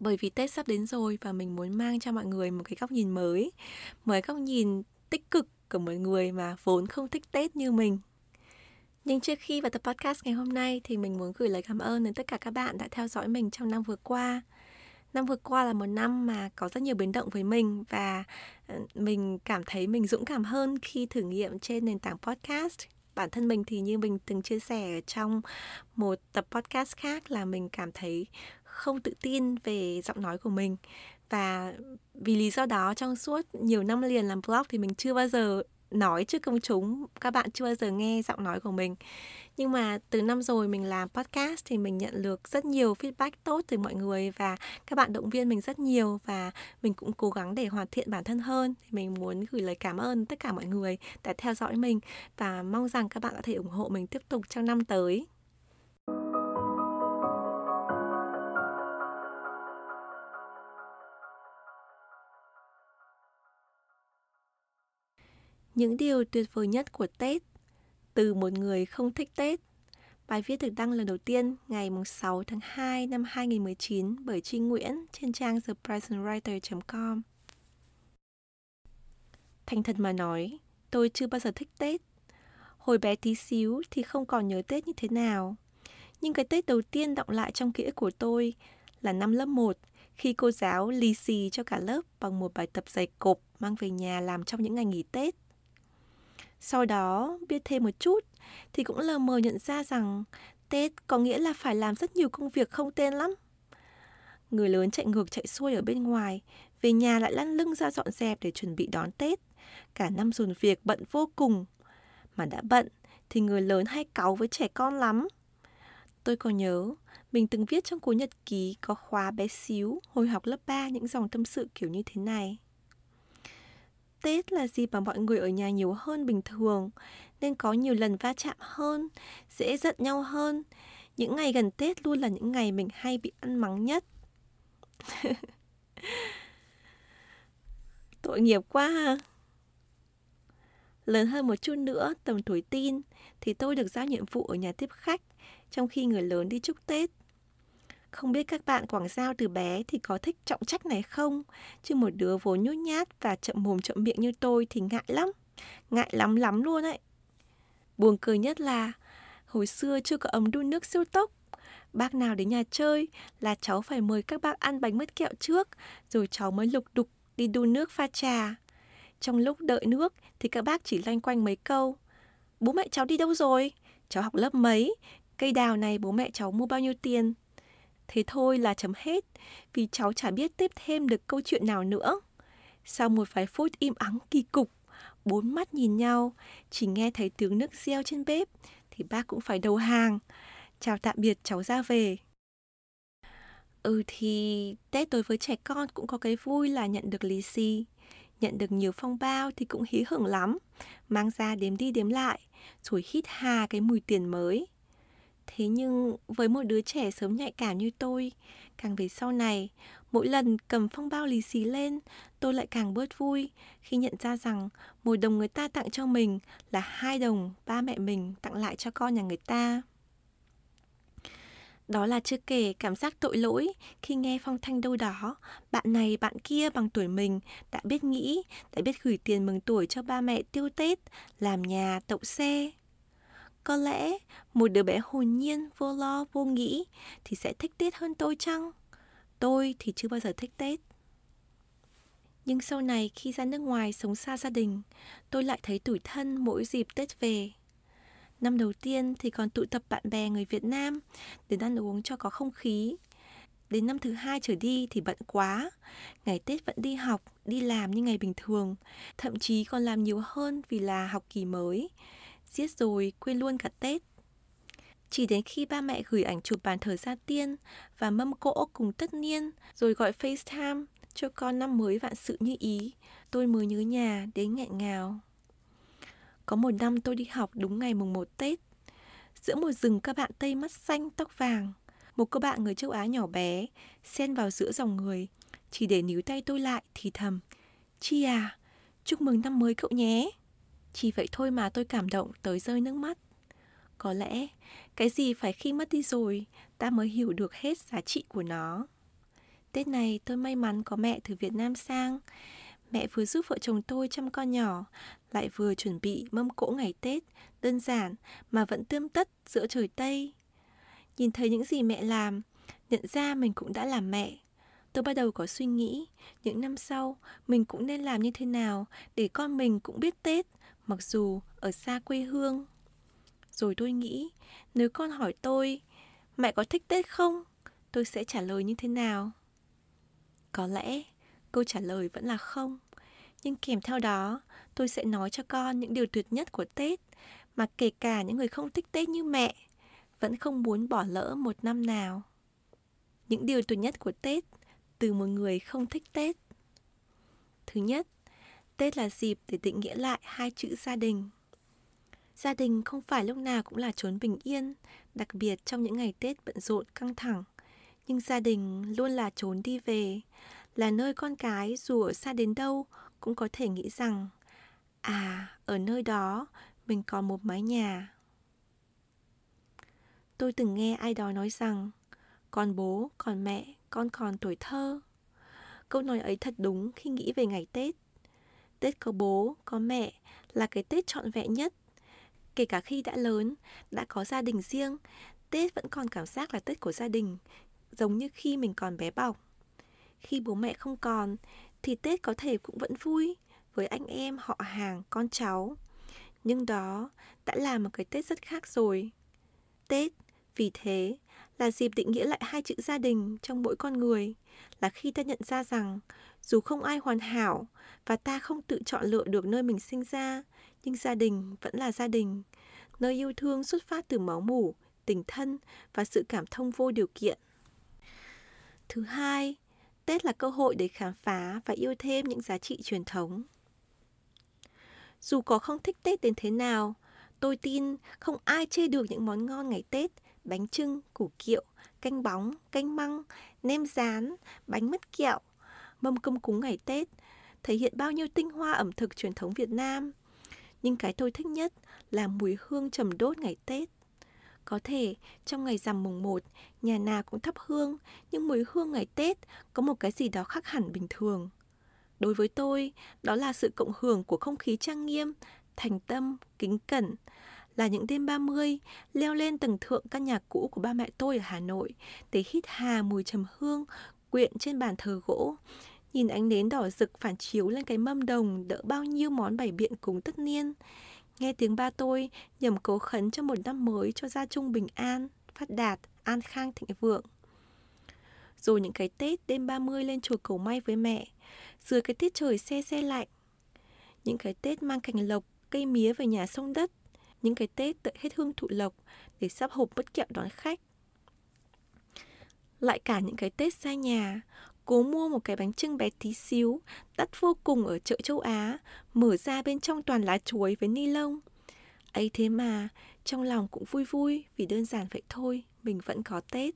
bởi vì Tết sắp đến rồi và mình muốn mang cho mọi người một cái góc nhìn mới, một cái góc nhìn tích cực của một người mà vốn không thích Tết như mình. Nhưng trước khi vào tập podcast ngày hôm nay thì mình muốn gửi lời cảm ơn đến tất cả các bạn đã theo dõi mình trong năm vừa qua. Năm vừa qua là một năm mà có rất nhiều biến động với mình và ờ, mình cảm thấy mình dũng cảm hơn khi thử nghiệm trên nền tảng podcast bản thân mình thì như mình từng chia sẻ trong một tập podcast khác là mình cảm thấy không tự tin về giọng nói của mình. Và vì lý do đó, trong suốt nhiều năm liền làm blog thì mình chưa bao giờ nói trước công chúng, các bạn chưa bao giờ nghe giọng nói của mình. Nhưng mà từ năm rồi mình làm podcast thì mình nhận được rất nhiều feedback tốt từ mọi người và các bạn động viên mình rất nhiều và mình cũng cố gắng để hoàn thiện bản thân hơn. Thì mình muốn gửi lời cảm ơn tất cả mọi người đã theo dõi mình và mong rằng các bạn có thể ủng hộ mình tiếp tục trong năm tới. Những điều tuyệt vời nhất của Tết từ một người không thích Tết. Bài viết được đăng lần đầu tiên ngày 6 tháng 2 năm 2019 bởi Trinh Nguyễn trên trang thepresentwriter.com. Thành thật mà nói, tôi chưa bao giờ thích Tết. Hồi bé tí xíu thì không còn nhớ Tết như thế nào. Nhưng cái Tết đầu tiên động lại trong ký ức của tôi là năm lớp 1 khi cô giáo lì xì cho cả lớp bằng một bài tập dày cộp mang về nhà làm trong những ngày nghỉ Tết. Sau đó, biết thêm một chút thì cũng lờ mờ nhận ra rằng Tết có nghĩa là phải làm rất nhiều công việc không tên lắm. Người lớn chạy ngược chạy xuôi ở bên ngoài, về nhà lại lăn lưng ra dọn dẹp để chuẩn bị đón Tết. Cả năm dồn việc bận vô cùng. Mà đã bận thì người lớn hay cáu với trẻ con lắm. Tôi còn nhớ, mình từng viết trong cuốn nhật ký có khóa bé xíu hồi học lớp 3 những dòng tâm sự kiểu như thế này. Tết là dịp mà mọi người ở nhà nhiều hơn bình thường, nên có nhiều lần va chạm hơn, dễ giận nhau hơn. Những ngày gần Tết luôn là những ngày mình hay bị ăn mắng nhất. Tội nghiệp quá ha. Lớn hơn một chút nữa, tầm tuổi tin, thì tôi được giao nhiệm vụ ở nhà tiếp khách, trong khi người lớn đi chúc Tết. Không biết các bạn Quảng Giao từ bé thì có thích trọng trách này không? Chứ một đứa vốn nhút nhát và chậm mồm chậm miệng như tôi thì ngại lắm. Ngại lắm lắm luôn ấy. Buồn cười nhất là hồi xưa chưa có ấm đun nước siêu tốc. Bác nào đến nhà chơi là cháu phải mời các bác ăn bánh mứt kẹo trước, rồi cháu mới lục đục đi đun nước pha trà. Trong lúc đợi nước thì các bác chỉ loanh quanh mấy câu. Bố mẹ cháu đi đâu rồi? Cháu học lớp mấy? Cây đào này bố mẹ cháu mua bao nhiêu tiền? Thế thôi là chấm hết, vì cháu chả biết tiếp thêm được câu chuyện nào nữa. Sau một vài phút im ắng kỳ cục, bốn mắt nhìn nhau, chỉ nghe thấy tiếng nước reo trên bếp, thì bác cũng phải đầu hàng. Chào tạm biệt cháu ra về. Ừ thì Tết đối với trẻ con cũng có cái vui là nhận được lì xì. Nhận được nhiều phong bao thì cũng hí hưởng lắm. Mang ra đếm đi đếm lại, rồi hít hà cái mùi tiền mới. Thế nhưng với một đứa trẻ sớm nhạy cảm như tôi, càng về sau này, mỗi lần cầm phong bao lì xì lên, tôi lại càng bớt vui khi nhận ra rằng một đồng người ta tặng cho mình là hai đồng ba mẹ mình tặng lại cho con nhà người ta. Đó là chưa kể cảm giác tội lỗi khi nghe phong thanh đâu đó, bạn này bạn kia bằng tuổi mình đã biết nghĩ, đã biết gửi tiền mừng tuổi cho ba mẹ tiêu Tết, làm nhà, tậu xe, có lẽ một đứa bé hồn nhiên, vô lo, vô nghĩ thì sẽ thích Tết hơn tôi chăng? Tôi thì chưa bao giờ thích Tết. Nhưng sau này khi ra nước ngoài sống xa gia đình, tôi lại thấy tủi thân mỗi dịp Tết về. Năm đầu tiên thì còn tụ tập bạn bè người Việt Nam để ăn uống cho có không khí. Đến năm thứ hai trở đi thì bận quá. Ngày Tết vẫn đi học, đi làm như ngày bình thường. Thậm chí còn làm nhiều hơn vì là học kỳ mới giết rồi quên luôn cả Tết. Chỉ đến khi ba mẹ gửi ảnh chụp bàn thờ gia tiên và mâm cỗ cùng tất niên, rồi gọi FaceTime cho con năm mới vạn sự như ý, tôi mới nhớ nhà đến nghẹn ngào. Có một năm tôi đi học đúng ngày mùng 1 Tết. Giữa một rừng các bạn Tây mắt xanh, tóc vàng, một cô bạn người châu Á nhỏ bé, xen vào giữa dòng người, chỉ để níu tay tôi lại thì thầm. Chi à, chúc mừng năm mới cậu nhé. Chỉ vậy thôi mà tôi cảm động tới rơi nước mắt. Có lẽ, cái gì phải khi mất đi rồi, ta mới hiểu được hết giá trị của nó. Tết này tôi may mắn có mẹ từ Việt Nam sang. Mẹ vừa giúp vợ chồng tôi chăm con nhỏ, lại vừa chuẩn bị mâm cỗ ngày Tết, đơn giản mà vẫn tươm tất giữa trời Tây. Nhìn thấy những gì mẹ làm, nhận ra mình cũng đã làm mẹ. Tôi bắt đầu có suy nghĩ, những năm sau mình cũng nên làm như thế nào để con mình cũng biết Tết, mặc dù ở xa quê hương. Rồi tôi nghĩ, nếu con hỏi tôi, mẹ có thích Tết không? Tôi sẽ trả lời như thế nào? Có lẽ câu trả lời vẫn là không. Nhưng kèm theo đó, tôi sẽ nói cho con những điều tuyệt nhất của Tết mà kể cả những người không thích Tết như mẹ vẫn không muốn bỏ lỡ một năm nào. Những điều tuyệt nhất của Tết từ một người không thích Tết. Thứ nhất, Tết là dịp để định nghĩa lại hai chữ gia đình. Gia đình không phải lúc nào cũng là chốn bình yên, đặc biệt trong những ngày Tết bận rộn căng thẳng. Nhưng gia đình luôn là chốn đi về, là nơi con cái dù ở xa đến đâu cũng có thể nghĩ rằng à, ở nơi đó mình còn một mái nhà. Tôi từng nghe ai đó nói rằng còn bố, còn mẹ, con còn tuổi thơ. Câu nói ấy thật đúng khi nghĩ về ngày Tết. Tết có bố, có mẹ là cái Tết trọn vẹn nhất. Kể cả khi đã lớn, đã có gia đình riêng, Tết vẫn còn cảm giác là Tết của gia đình, giống như khi mình còn bé bỏng. Khi bố mẹ không còn, thì Tết có thể cũng vẫn vui với anh em, họ hàng, con cháu. Nhưng đó đã là một cái Tết rất khác rồi. Tết, vì thế, là dịp định nghĩa lại hai chữ gia đình trong mỗi con người, là khi ta nhận ra rằng dù không ai hoàn hảo và ta không tự chọn lựa được nơi mình sinh ra, nhưng gia đình vẫn là gia đình, nơi yêu thương xuất phát từ máu mủ, tình thân và sự cảm thông vô điều kiện. Thứ hai, Tết là cơ hội để khám phá và yêu thêm những giá trị truyền thống. Dù có không thích Tết đến thế nào, tôi tin không ai chê được những món ngon ngày Tết bánh trưng, củ kiệu, canh bóng, canh măng, nem rán, bánh mứt kẹo, mâm cơm cúng ngày Tết, thể hiện bao nhiêu tinh hoa ẩm thực truyền thống Việt Nam. Nhưng cái tôi thích nhất là mùi hương trầm đốt ngày Tết. Có thể trong ngày rằm mùng 1, nhà nào cũng thắp hương, nhưng mùi hương ngày Tết có một cái gì đó khác hẳn bình thường. Đối với tôi, đó là sự cộng hưởng của không khí trang nghiêm, thành tâm, kính cẩn, là những đêm 30 leo lên tầng thượng căn nhà cũ của ba mẹ tôi ở Hà Nội để hít hà mùi trầm hương quyện trên bàn thờ gỗ. Nhìn ánh nến đỏ rực phản chiếu lên cái mâm đồng đỡ bao nhiêu món bày biện cúng tất niên. Nghe tiếng ba tôi nhầm cố khấn cho một năm mới cho gia trung bình an, phát đạt, an khang thịnh vượng. Rồi những cái Tết đêm 30 lên chùa cầu may với mẹ, dưới cái tiết trời xe xe lạnh. Những cái Tết mang cành lộc, cây mía về nhà sông đất, những cái Tết đợi hết hương thụ lộc để sắp hộp bất kẹo đón khách. Lại cả những cái Tết xa nhà, cố mua một cái bánh trưng bé tí xíu, đắt vô cùng ở chợ châu Á, mở ra bên trong toàn lá chuối với ni lông. ấy thế mà, trong lòng cũng vui vui vì đơn giản vậy thôi, mình vẫn có Tết.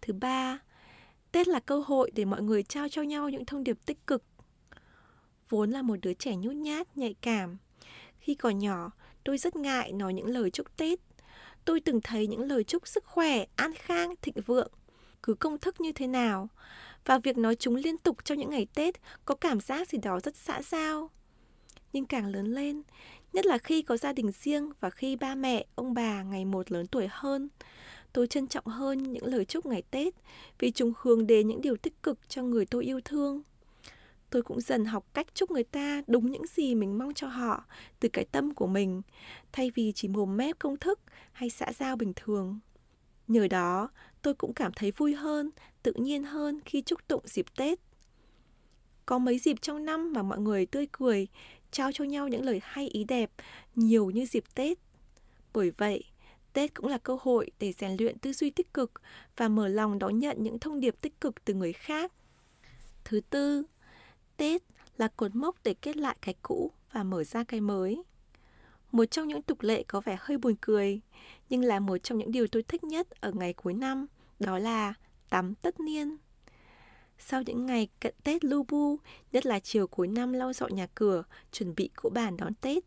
Thứ ba, Tết là cơ hội để mọi người trao cho nhau những thông điệp tích cực. Vốn là một đứa trẻ nhút nhát, nhạy cảm, khi còn nhỏ, tôi rất ngại nói những lời chúc Tết. Tôi từng thấy những lời chúc sức khỏe, an khang, thịnh vượng, cứ công thức như thế nào. Và việc nói chúng liên tục trong những ngày Tết có cảm giác gì đó rất xã giao. Nhưng càng lớn lên, nhất là khi có gia đình riêng và khi ba mẹ, ông bà ngày một lớn tuổi hơn, tôi trân trọng hơn những lời chúc ngày Tết vì chúng hướng đến những điều tích cực cho người tôi yêu thương tôi cũng dần học cách chúc người ta đúng những gì mình mong cho họ từ cái tâm của mình, thay vì chỉ mồm mép công thức hay xã giao bình thường. Nhờ đó, tôi cũng cảm thấy vui hơn, tự nhiên hơn khi chúc tụng dịp Tết. Có mấy dịp trong năm mà mọi người tươi cười, trao cho nhau những lời hay ý đẹp, nhiều như dịp Tết. Bởi vậy, Tết cũng là cơ hội để rèn luyện tư duy tích cực và mở lòng đón nhận những thông điệp tích cực từ người khác. Thứ tư, Tết là cột mốc để kết lại cái cũ và mở ra cái mới. Một trong những tục lệ có vẻ hơi buồn cười, nhưng là một trong những điều tôi thích nhất ở ngày cuối năm, đó là tắm tất niên. Sau những ngày cận Tết lu bu, nhất là chiều cuối năm lau dọn nhà cửa, chuẩn bị cỗ bàn đón Tết,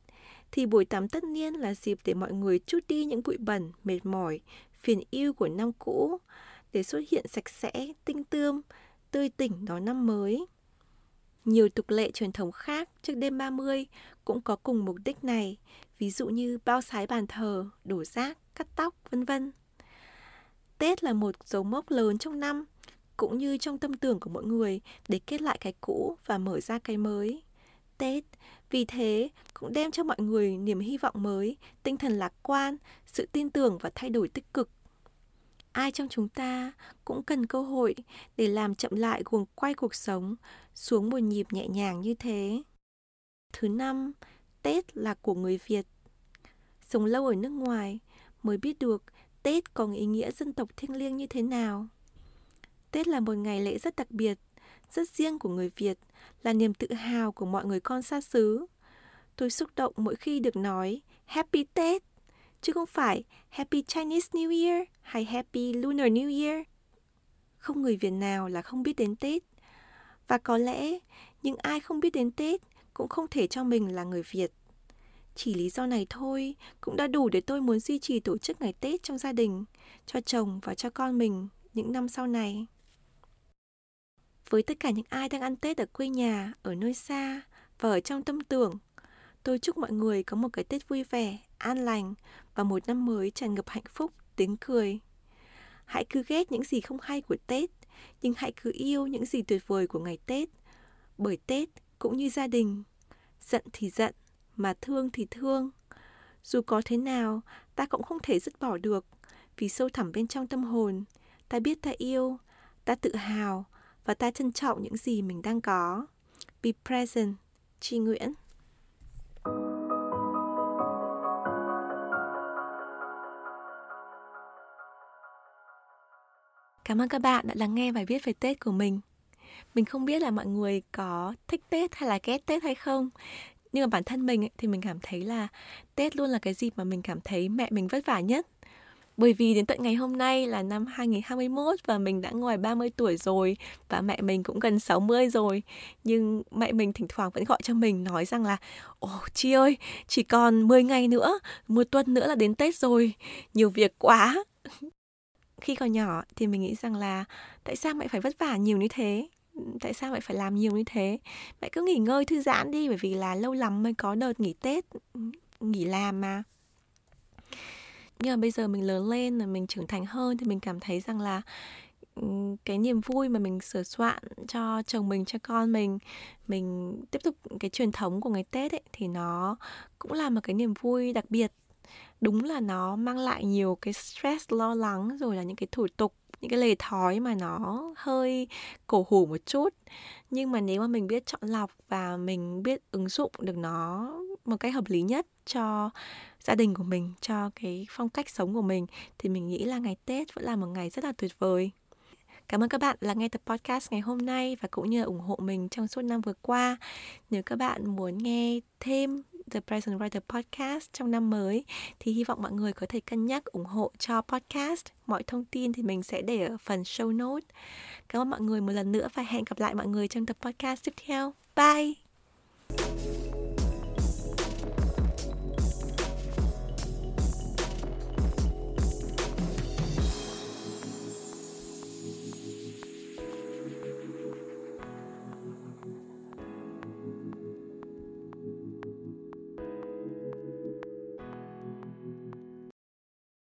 thì buổi tắm tất niên là dịp để mọi người chút đi những bụi bẩn, mệt mỏi, phiền yêu của năm cũ, để xuất hiện sạch sẽ, tinh tươm, tươi tỉnh đón năm mới. Nhiều tục lệ truyền thống khác trước đêm 30 cũng có cùng mục đích này, ví dụ như bao sái bàn thờ, đổ rác, cắt tóc, vân vân. Tết là một dấu mốc lớn trong năm, cũng như trong tâm tưởng của mỗi người để kết lại cái cũ và mở ra cái mới. Tết, vì thế cũng đem cho mọi người niềm hy vọng mới, tinh thần lạc quan, sự tin tưởng và thay đổi tích cực. Ai trong chúng ta cũng cần cơ hội để làm chậm lại guồng quay cuộc sống xuống một nhịp nhẹ nhàng như thế. Thứ năm, Tết là của người Việt. Sống lâu ở nước ngoài mới biết được Tết có ý nghĩa dân tộc thiêng liêng như thế nào. Tết là một ngày lễ rất đặc biệt, rất riêng của người Việt, là niềm tự hào của mọi người con xa xứ. Tôi xúc động mỗi khi được nói Happy Tết, chứ không phải Happy Chinese New Year hay Happy Lunar New Year. Không người Việt nào là không biết đến Tết. Và có lẽ những ai không biết đến Tết cũng không thể cho mình là người Việt. Chỉ lý do này thôi cũng đã đủ để tôi muốn duy trì tổ chức ngày Tết trong gia đình, cho chồng và cho con mình những năm sau này. Với tất cả những ai đang ăn Tết ở quê nhà, ở nơi xa và ở trong tâm tưởng, tôi chúc mọi người có một cái Tết vui vẻ, an lành và một năm mới tràn ngập hạnh phúc, tiếng cười. Hãy cứ ghét những gì không hay của Tết, nhưng hãy cứ yêu những gì tuyệt vời của ngày Tết. Bởi Tết cũng như gia đình, giận thì giận, mà thương thì thương. Dù có thế nào, ta cũng không thể dứt bỏ được, vì sâu thẳm bên trong tâm hồn, ta biết ta yêu, ta tự hào và ta trân trọng những gì mình đang có. Be present, Chi Nguyễn. Cảm ơn các bạn đã lắng nghe bài viết về Tết của mình. Mình không biết là mọi người có thích Tết hay là ghét Tết hay không. Nhưng mà bản thân mình ấy, thì mình cảm thấy là Tết luôn là cái dịp mà mình cảm thấy mẹ mình vất vả nhất bởi vì đến tận ngày hôm nay là năm 2021 và mình đã ngoài 30 tuổi rồi và mẹ mình cũng gần 60 rồi. Nhưng mẹ mình thỉnh thoảng vẫn gọi cho mình nói rằng là Ồ Chi ơi, chỉ còn 10 ngày nữa, một tuần nữa là đến Tết rồi, nhiều việc quá. Khi còn nhỏ thì mình nghĩ rằng là tại sao mẹ phải vất vả nhiều như thế? Tại sao mẹ phải làm nhiều như thế? Mẹ cứ nghỉ ngơi thư giãn đi bởi vì là lâu lắm mới có đợt nghỉ Tết, nghỉ làm mà nhưng mà bây giờ mình lớn lên rồi mình trưởng thành hơn thì mình cảm thấy rằng là cái niềm vui mà mình sửa soạn cho chồng mình cho con mình mình tiếp tục cái truyền thống của ngày tết ấy thì nó cũng là một cái niềm vui đặc biệt đúng là nó mang lại nhiều cái stress, lo lắng, rồi là những cái thủ tục, những cái lề thói mà nó hơi cổ hủ một chút nhưng mà nếu mà mình biết chọn lọc và mình biết ứng dụng được nó một cách hợp lý nhất cho gia đình của mình, cho cái phong cách sống của mình, thì mình nghĩ là ngày tết vẫn là một ngày rất là tuyệt vời Cảm ơn các bạn là nghe tập podcast ngày hôm nay và cũng như ủng hộ mình trong suốt năm vừa qua. Nếu các bạn muốn nghe thêm The Present Writer Podcast trong năm mới thì hy vọng mọi người có thể cân nhắc ủng hộ cho podcast. Mọi thông tin thì mình sẽ để ở phần show note. Cảm ơn mọi người một lần nữa và hẹn gặp lại mọi người trong tập podcast tiếp theo. Bye!